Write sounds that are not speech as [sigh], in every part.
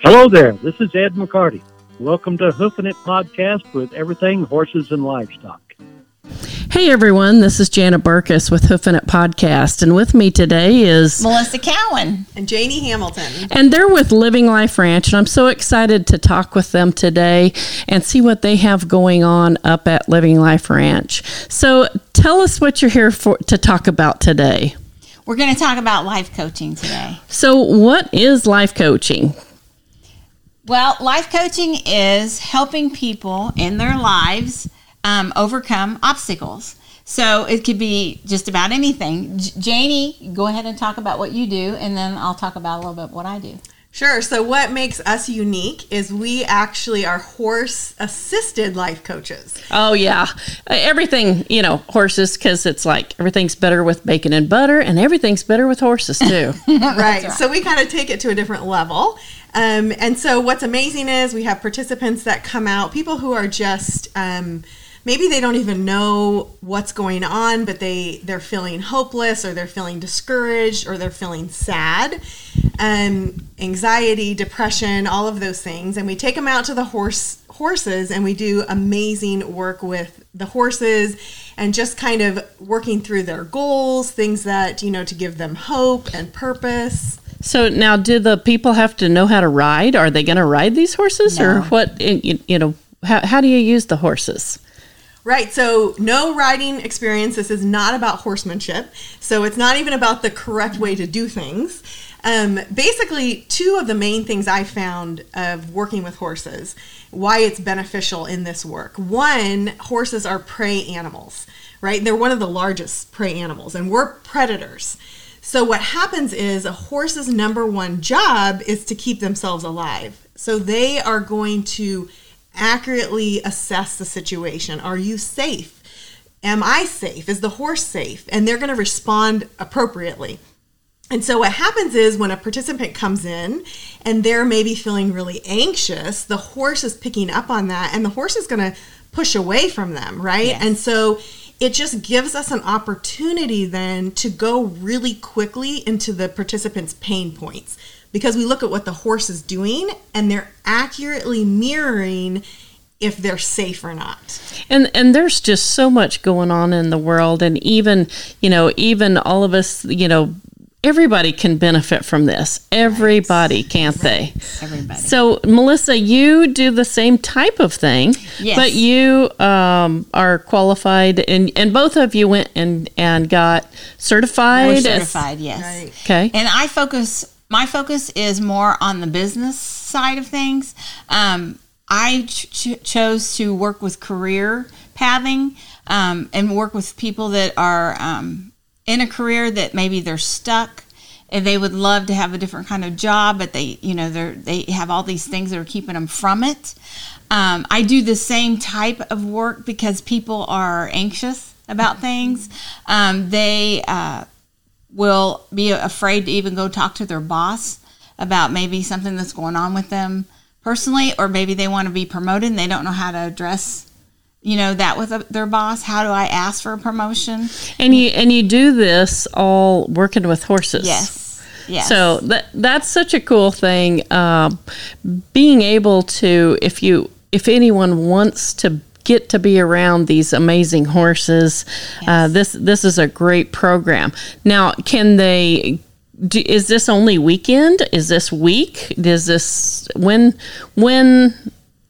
Hello there, this is Ed McCarty. Welcome to Hoofing It Podcast with everything horses and livestock. Hey everyone, this is Jana Burkus with Hoofing It Podcast, and with me today is Melissa Cowan. and Janie Hamilton. and they're with Living Life Ranch, and I'm so excited to talk with them today and see what they have going on up at Living Life Ranch. So tell us what you're here for to talk about today. We're going to talk about life coaching today. So what is life coaching? Well, life coaching is helping people in their lives um, overcome obstacles. So it could be just about anything. J- Janie, go ahead and talk about what you do, and then I'll talk about a little bit what I do. Sure. So, what makes us unique is we actually are horse assisted life coaches. Oh yeah, Uh, everything you know horses because it's like everything's better with bacon and butter, and everything's better with horses too. [laughs] right. So, we kind of take it to a different level. Um, and so, what's amazing is we have participants that come out, people who are just, um, maybe they don't even know what's going on but they they're feeling hopeless or they're feeling discouraged or they're feeling sad um, anxiety depression all of those things. And we take them out to the horse horses and we do amazing work with the horses and just kind of working through their goals things that you know to give them hope and purpose So now, do the people have to know how to ride? Are they going to ride these horses, or what? You, you know, how, how do you use the horses? Right. So, no riding experience. This is not about horsemanship. So, it's not even about the correct way to do things. Um, basically, two of the main things I found of working with horses, why it's beneficial in this work. One, horses are prey animals, right? They're one of the largest prey animals, and we're predators. So, what happens is a horse's number one job is to keep themselves alive. So, they are going to accurately assess the situation. Are you safe? Am I safe? Is the horse safe? And they're going to respond appropriately. And so what happens is when a participant comes in and they're maybe feeling really anxious, the horse is picking up on that and the horse is going to push away from them, right? Yes. And so it just gives us an opportunity then to go really quickly into the participant's pain points because we look at what the horse is doing and they're accurately mirroring if they're safe or not. And and there's just so much going on in the world, and even you know, even all of us, you know, everybody can benefit from this. Everybody, can't they? Everybody. So, Melissa, you do the same type of thing, Yes. but you um, are qualified, and, and both of you went and, and got certified. We're as- certified, yes. Right. okay. And I focus, my focus is more on the business side of things. Um, I ch- ch- chose to work with career pathing um, and work with people that are um, in a career that maybe they're stuck and they would love to have a different kind of job, but they, you know, they're, they have all these things that are keeping them from it. Um, I do the same type of work because people are anxious about things. Um, they, uh, will be afraid to even go talk to their boss about maybe something that's going on with them personally or maybe they want to be promoted and they don't know how to address you know that with a, their boss how do i ask for a promotion And you and you do this all working with horses. yes yes So that that's such a cool thing. Um, being able to, if you, if anyone wants to get to be around these amazing horses, uh, this this is a great program. Now, can they? Do, is this only weekend? Is this week? Does this when when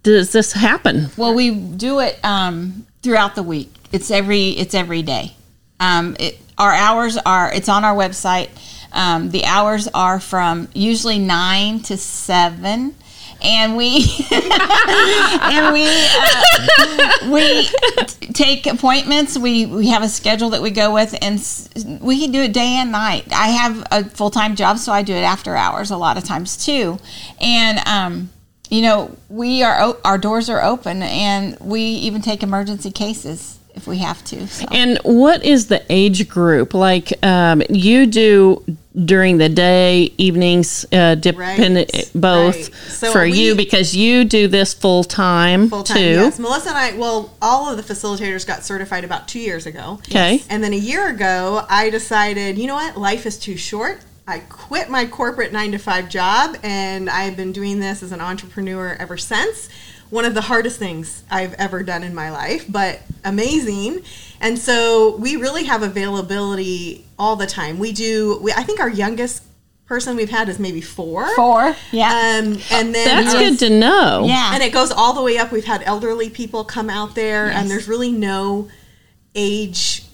does this happen? well we do it um, throughout the week. It's every it's every day. Um, it, our hours are it's on our website. Um, the hours are from usually 9 to 7 and we [laughs] and we uh, we t- take appointments. We we have a schedule that we go with and s- we can do it day and night. I have a full-time job so i do it after hours a lot of times too. And um you know we are our doors are open and we even take emergency cases if we have to so. And what is the age group? Like um, you do during the day, evenings, uh, dependent Right, both right. So for we- you because you do this full time Full time, too. yes. Melissa and I, well, all of the facilitators got certified about two years ago. Okay. And then a year ago, I decided, you know what, life is too short. I quit my corporate nine to five job, and I've been doing this as an entrepreneur ever since. One of the hardest things I've ever done in my life, but amazing. And so we really have availability all the time. We do. We, I think our youngest person we've had is maybe four. Four. Yeah. Um, and then That's good to know. yeah. and it goes all the way up. We've had elderly people come out there, Yes. and there's really no age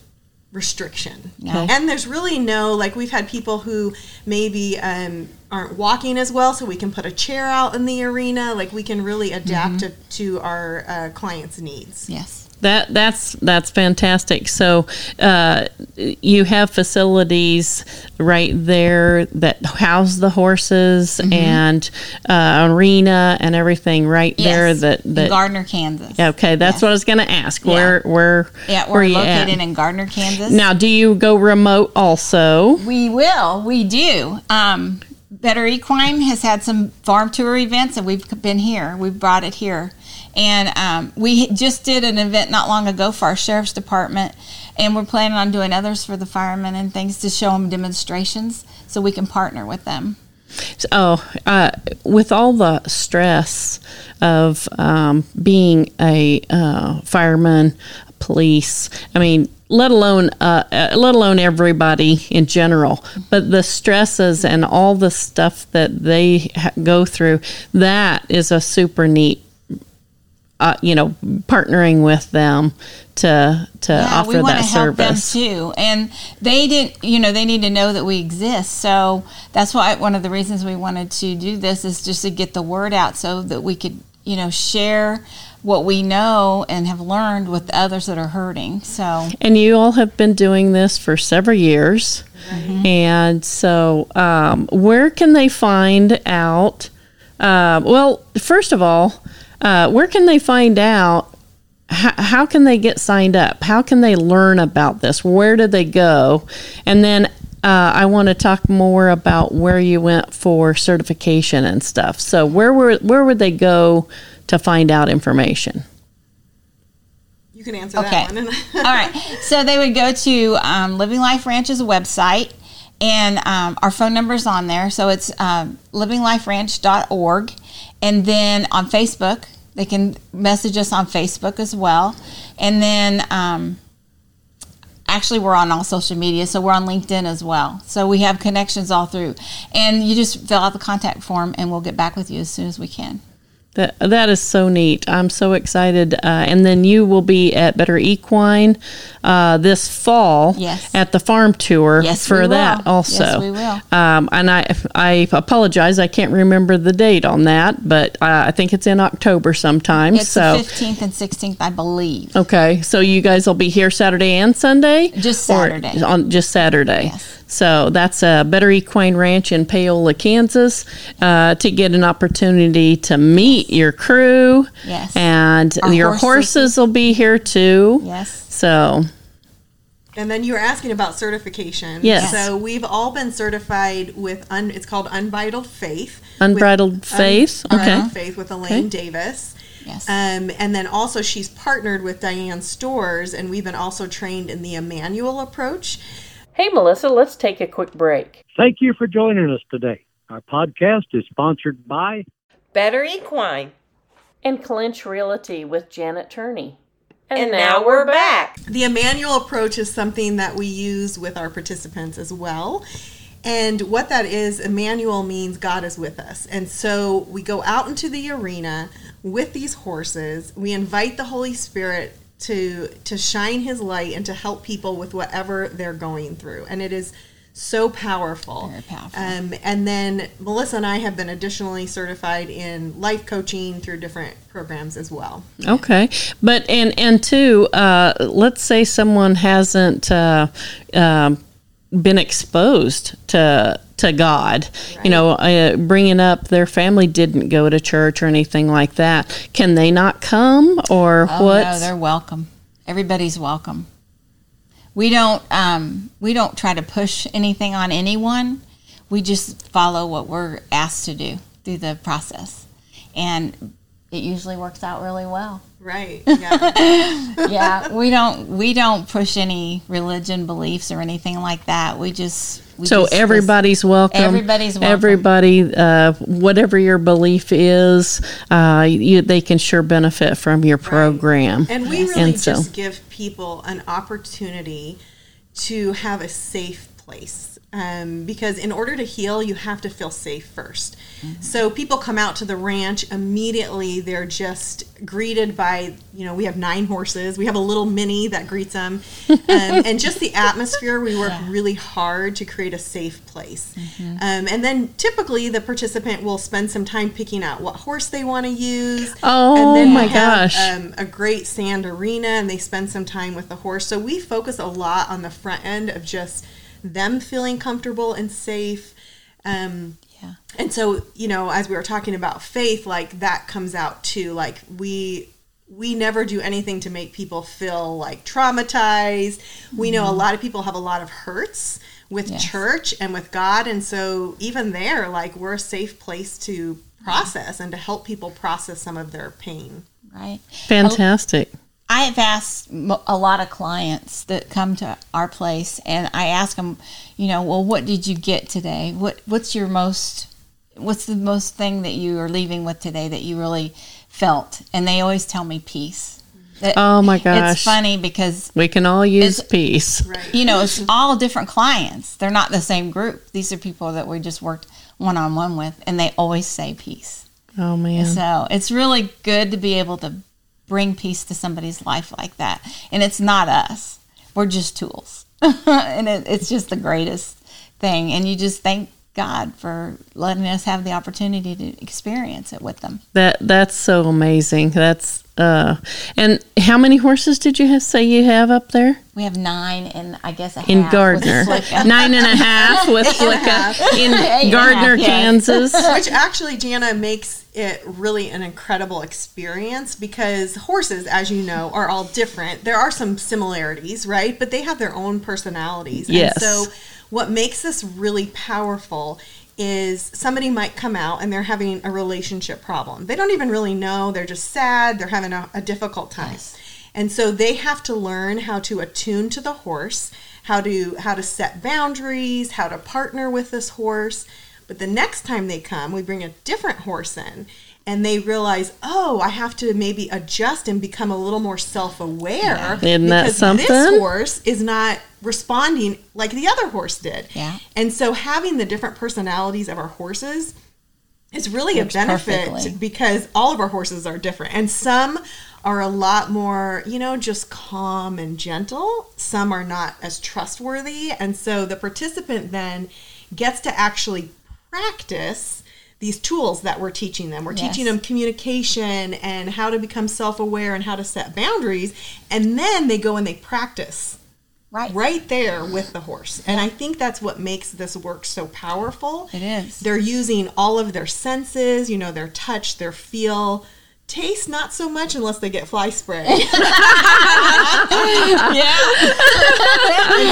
restriction. And there's really no like we've had people who maybe um, aren't walking as well, so we can put a chair out in the arena. Like we can really adapt Mm-hmm. to, to our uh, clients' needs. yes. That that's that's fantastic. So uh, you have facilities right there that house the horses and uh, arena and everything right there. Mm-hmm. That in that Gardner, Kansas. okay. That's Yes. what I was going to ask. Yeah. Where where Yeah, where we're you at? located in Gardner, Kansas. Now, do you go remote also? We will. We do. Um, Better Equine has had some farm tour events, and we've been here. We've brought it here, and um, we just did an event not long ago for our sheriff's department, and we're planning on doing others for the firemen and things to show them demonstrations, so we can partner with them. Oh, uh, with all the stress of um, being a uh, fireman, police, I mean, let alone uh, uh, let alone everybody in general, but the stresses and all the stuff that they ha- go through, that is a super neat. Uh, you know, partnering with them to to offer we want that to help service. them too, and they didn't. You know, they need to know that we exist. So that's why one of the reasons we wanted to do this is just to get the word out, so that we could, you know, share what we know and have learned with others that are hurting. So And you all have been doing this for several years. And so, um, where can they find out? Uh, well, first of all, uh, where can they find out? How, how can they get signed up? How can they learn about this? Where do they go? And then uh, I want to talk more about where you went for certification and stuff. So, where were where would they go to find out information? You can answer Okay. that one. [laughs] All right. So they would go to um, Living Life Ranch's website, and um, our phone number is on there. So it's um, livingliferanch.org. And then on Facebook, they can message us on Facebook as well. And then um, actually, we're on all social media. So we're on LinkedIn as well. So we have connections all through. And you just fill out the contact form, and we'll get back with you as soon as we can. That that is so neat. I'm so excited. Uh, and then you will be at Better Equine uh, this fall Yes. at the farm tour Yes, for that will. also. Yes, we will. Um, and I I apologize. I can't remember the date on that, but uh, I think it's in October sometime. It's so the 15th and 16th, I believe. okay, so you guys will be here Saturday and Sunday. Just Saturday. on just Saturday. Yes. So that's a Better Equine Ranch in Paola, Kansas, uh, to get an opportunity to meet your crew. Yes. And Our your horse horses will be here too. Yes. So And then you were asking about certification. Yes. So we've all been certified with un, it's called Unbridled Faith. Unbridled With- Faith, Unbridled okay. Faith with Elaine Okay. Davis. Yes. Um, and then also she's partnered with Diane Stores, and we've been also trained in the Emmanuel approach. Hey, Melissa, let's take a quick break. Thank you for joining us today. Our podcast is sponsored by Better Equine. And Clinch Realty with Janet Turney. And now we're back. The Emmanuel approach is something that we use with our participants as well. And what that is, Emmanuel means God is with us. And so we go out into the arena with these horses. We invite the Holy Spirit to to shine his light and to help people with whatever they're going through. And it is so powerful. Very powerful. Um, and then Melissa and I have been additionally certified in life coaching through different programs as well. Okay, but and and two, uh, let's say someone hasn't uh, um, been exposed to to God. You know, uh, bringing up their family didn't go to church or anything like that. Can they not come or Oh what? no, they're welcome. Everybody's welcome. We don't um, we don't try to push anything on anyone. We just follow what we're asked to do through the process, and it usually works out really well. Right. Yeah. [laughs] yeah, we don't we don't push any religion beliefs or anything like that. We just we So just- everybody's welcome. Everybody's welcome. Everybody, uh, whatever your belief is, uh, you, they can sure benefit from your program. And we Yes. really And so- just give people an opportunity to have a safe place. Um, because in order to heal, you have to feel safe 1st So people come out to the ranch immediately. They're just greeted by, you know, we have nine horses. We have a little mini that greets them, um, [laughs] and just the atmosphere. We work really hard to create a safe place. Um, and then typically the participant will spend some time picking out what horse they want to use. Oh, and then my have, gosh. um, a great sand arena and they spend some time with the horse. So we focus a lot on the front end of just them feeling comfortable and safe. Um, Yeah. and so, you know, as we were talking about faith, like that comes out too. Like we we never do anything to make people feel like traumatized. We know a lot of people have a lot of hurts with Yes. church and with God, and so even there, like we're a safe place to process and to help people process some of their pain. right. Fantastic. I have asked a lot of clients that come to our place, and I ask them, you know, well, what did you get today? What What's your most What's the most thing that you are leaving with today that you really felt? And they always tell me peace. That- Oh my gosh. It's funny because We can all use peace. Right. you know it's all different clients. They're not the same group. These are people that we just worked one on one with, and they always say peace. Oh man. So it's really good to be able to bring peace to somebody's life like that. And it's not us, we're just tools. [laughs] and it, it's just the greatest thing. And you just thank God for letting us have the opportunity to experience it with them. That that's so amazing. That's uh and how many horses did you have, say you have up there? We have nine and I guess a In Gardner. with [laughs] Nine and a half with [laughs] Flicka in Eight Gardner, half, yes. Kansas. [laughs] Which actually, Jana, makes it really an incredible experience because horses, as you know, are all different. There are some similarities, right? But they have their own personalities. Yes. And so, what makes this really powerful is somebody might come out and they're having a relationship problem. They don't even really know. They're just sad. They're having a, a difficult time. And so they have to learn how to attune to the horse, how to how to set boundaries, how to partner with this horse. But the next time they come, we bring a different horse in and they realize, "Oh, I have to maybe adjust and become a little more self-aware Isn't that because something? this horse is not responding like the other horse did." Yeah. And so having the different personalities of our horses is really Works a benefit perfectly. because all of our horses are different and some are a lot more you know just calm and gentle some are not as trustworthy and so the participant then gets to actually practice these tools that we're teaching them we're Yes. teaching them communication and how to become self-aware and how to set boundaries and then they go and they practice Right. right there with the horse and i think that's what makes this work so powerful It is. they're using all of their senses, you know, their touch, their feel. Taste not so much unless they get fly spray. [laughs] yeah.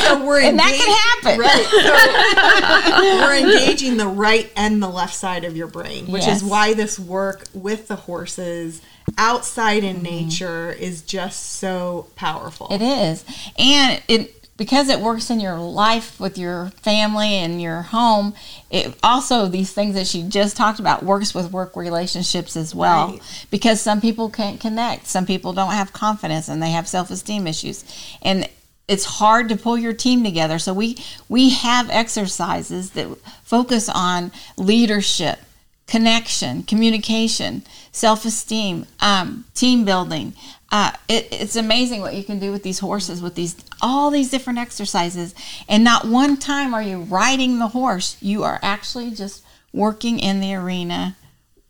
so we're And that can happen. Right. So [laughs] we're engaging the right and the left side of your brain, which Yes. is why this work with the horses outside in mm-hmm. nature is just so powerful. It is. And it because it works in your life with your family and your home, it also these things that she just talked about works with work relationships as well. Right. Because some people can't connect. Some people don't have confidence and they have self-esteem issues. And it's hard to pull your team together. So we we have exercises that focus on leadership, connection, communication, self-esteem, um, team building. Uh, it, it's amazing what you can do with these horses, with these all these different exercises, and not one time are you riding the horse. You are actually just working in the arena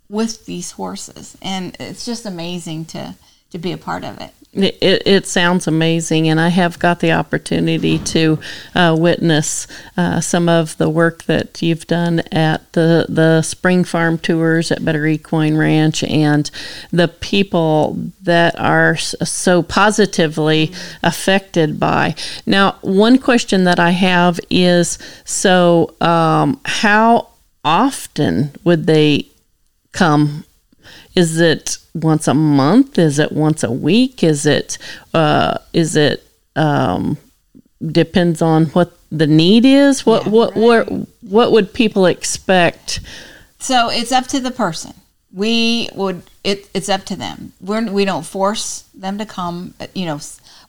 with these horses, and it's just amazing to to be a part of it. It, it, sounds amazing, and I have got the opportunity to uh, witness uh, some of the work that you've done at the the spring farm tours at Better Equine Ranch, and the people that are so positively affected by. Now, one question that I have is: so, um, how often would they come is it once a month? Is it once a week? Is it uh, is it um, depends on what the need is? What what what what would people expect? So it's up to the person. We would it, it's up to them. We're, we don't force them to come. You know,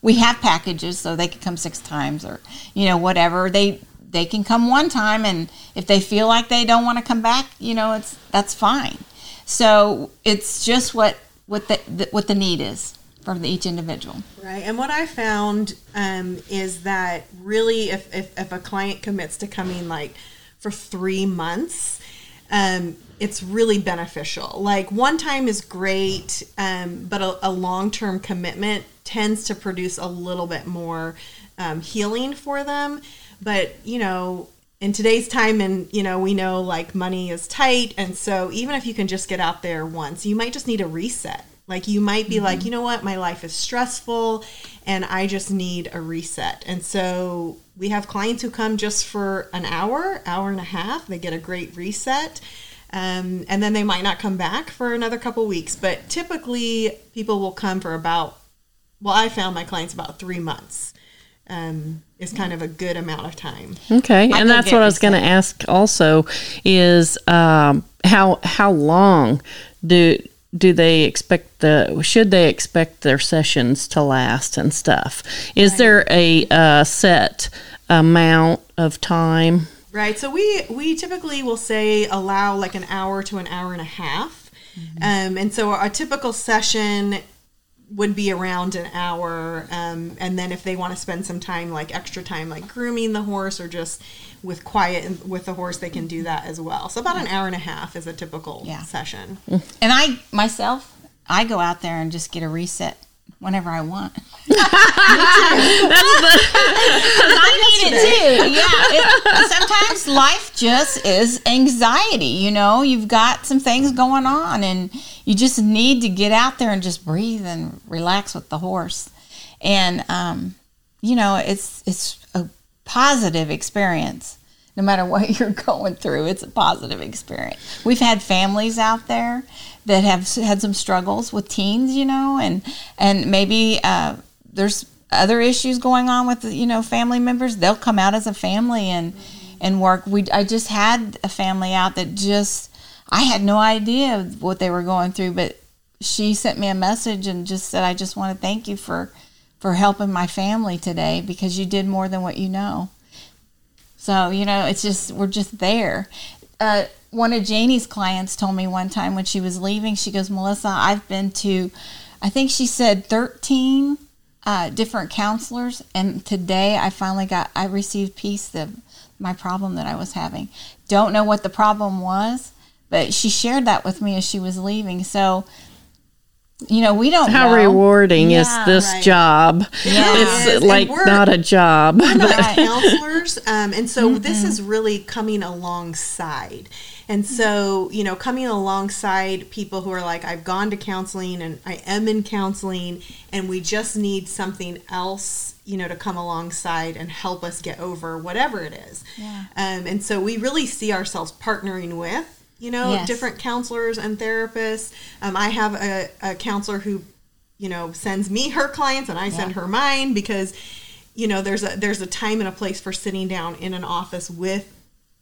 we have packages so they can come six times or you know whatever they they can come one time and if they feel like they don't want to come back, you know, it's that's fine. So it's just what what the, the what the need is for each individual. Right. And what I found um, is that really, if, if, if a client commits to coming like for three months, um, it's really beneficial. Like one time is great, um, but a, a long term commitment tends to produce a little bit more um, healing for them. But, you know, in today's time and you know we know like money is tight and so even if you can just get out there once you might just need a reset. Like you might be mm-hmm. like you know what? My life is stressful and i just need a reset. And so we have clients who come just for an hour hour and a half. They get a great reset um, and then they might not come back for another couple weeks. But typically people will come for about well i found my clients about three months um, is kind of a good amount of time. Okay, I and that's what I was going to ask. Also, is um, how how long do do they expect the should they expect their sessions to last and stuff? Is right. there a uh, set amount of time? Right. So we we typically will say allow like an hour to an hour and a half. Mm-hmm. Um, and so a typical session would be around an hour um, and then if they want to spend some time like extra time like grooming the horse or just with quiet with the horse they can do that as well so about an hour and a half is a typical yeah. session and i myself i go out there and just get a reset whenever I want. [laughs] That's the [laughs] I need it too. Yeah. It, sometimes life just is anxiety. You know, you've got some things going on, and you just need to get out there and just breathe and relax with the horse. And um, you know, it's it's a positive experience. No matter [laughs] what you're going through, it's a positive experience. We've had families out there that have had some struggles with teens, you know, and and maybe uh, there's other issues going on with you know family members. They'll come out as a family and and work. We I just had a family out that just I had no idea what they were going through, but she sent me a message and just said, "I just want to thank you for for helping my family today because you did more than what you know." So you know, it's just we're just there. Uh, one of Janie's clients told me one time when she was leaving, she goes, Melissa, I've been to, I think she said 13 uh, different counselors, and today I finally got, I received peace of my problem that I was having. Don't know what the problem was, but she shared that with me as she was leaving. So you know, we don't How know. rewarding yeah, is this right. job? Yeah. It's like not a job. We're not counselors. Um, and so mm-hmm. this is really coming alongside. And so, you know, coming alongside people who are like, I've gone to counseling and I am in counseling, and we just need something else, you know, to come alongside and help us get over whatever it is. Yeah. Um, and so we really see ourselves partnering with you know, yes. different counselors and therapists. Um, I have a, a, counselor who, you know, sends me her clients and I yeah. send her mine because, you know, there's a there's a time and a place for sitting down in an office with,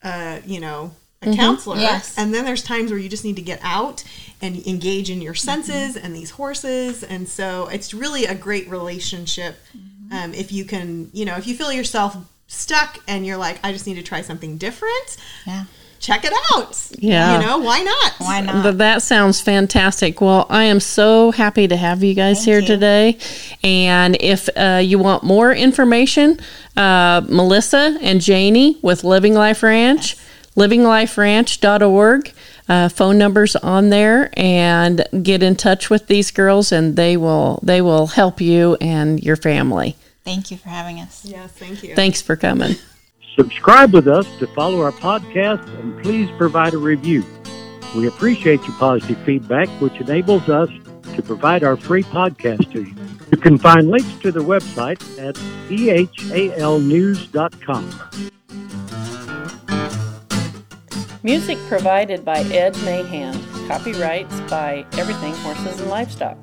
uh, you know, a mm-hmm. counselor. Yes. And then there's times where you just need to get out and engage in your senses mm-hmm. and these horses. And so it's really a great relationship. Mm-hmm. Um, if you can, you know, if you feel yourself stuck and you're like, I just need to try something different. Yeah check it out. Yeah. You know, why not? Why not? But That sounds fantastic. Well, I am so happy to have you guys Thank here you. today. And if uh, you want more information, uh, Melissa and Janie with Living Life Ranch, yes. livingliferanch.org. Uh, phone numbers on there and get in touch with these girls and they will they will help you and your family. Thank you for having us. Yes, thank you. Thanks for coming. Subscribe with us to follow our podcast and please provide a review. We appreciate your positive feedback, which enables us to provide our free podcast to you. You can find links to the website at ehalnews.com. Music provided by Ed Mahan. Copyrights by Everything Horses and Livestock.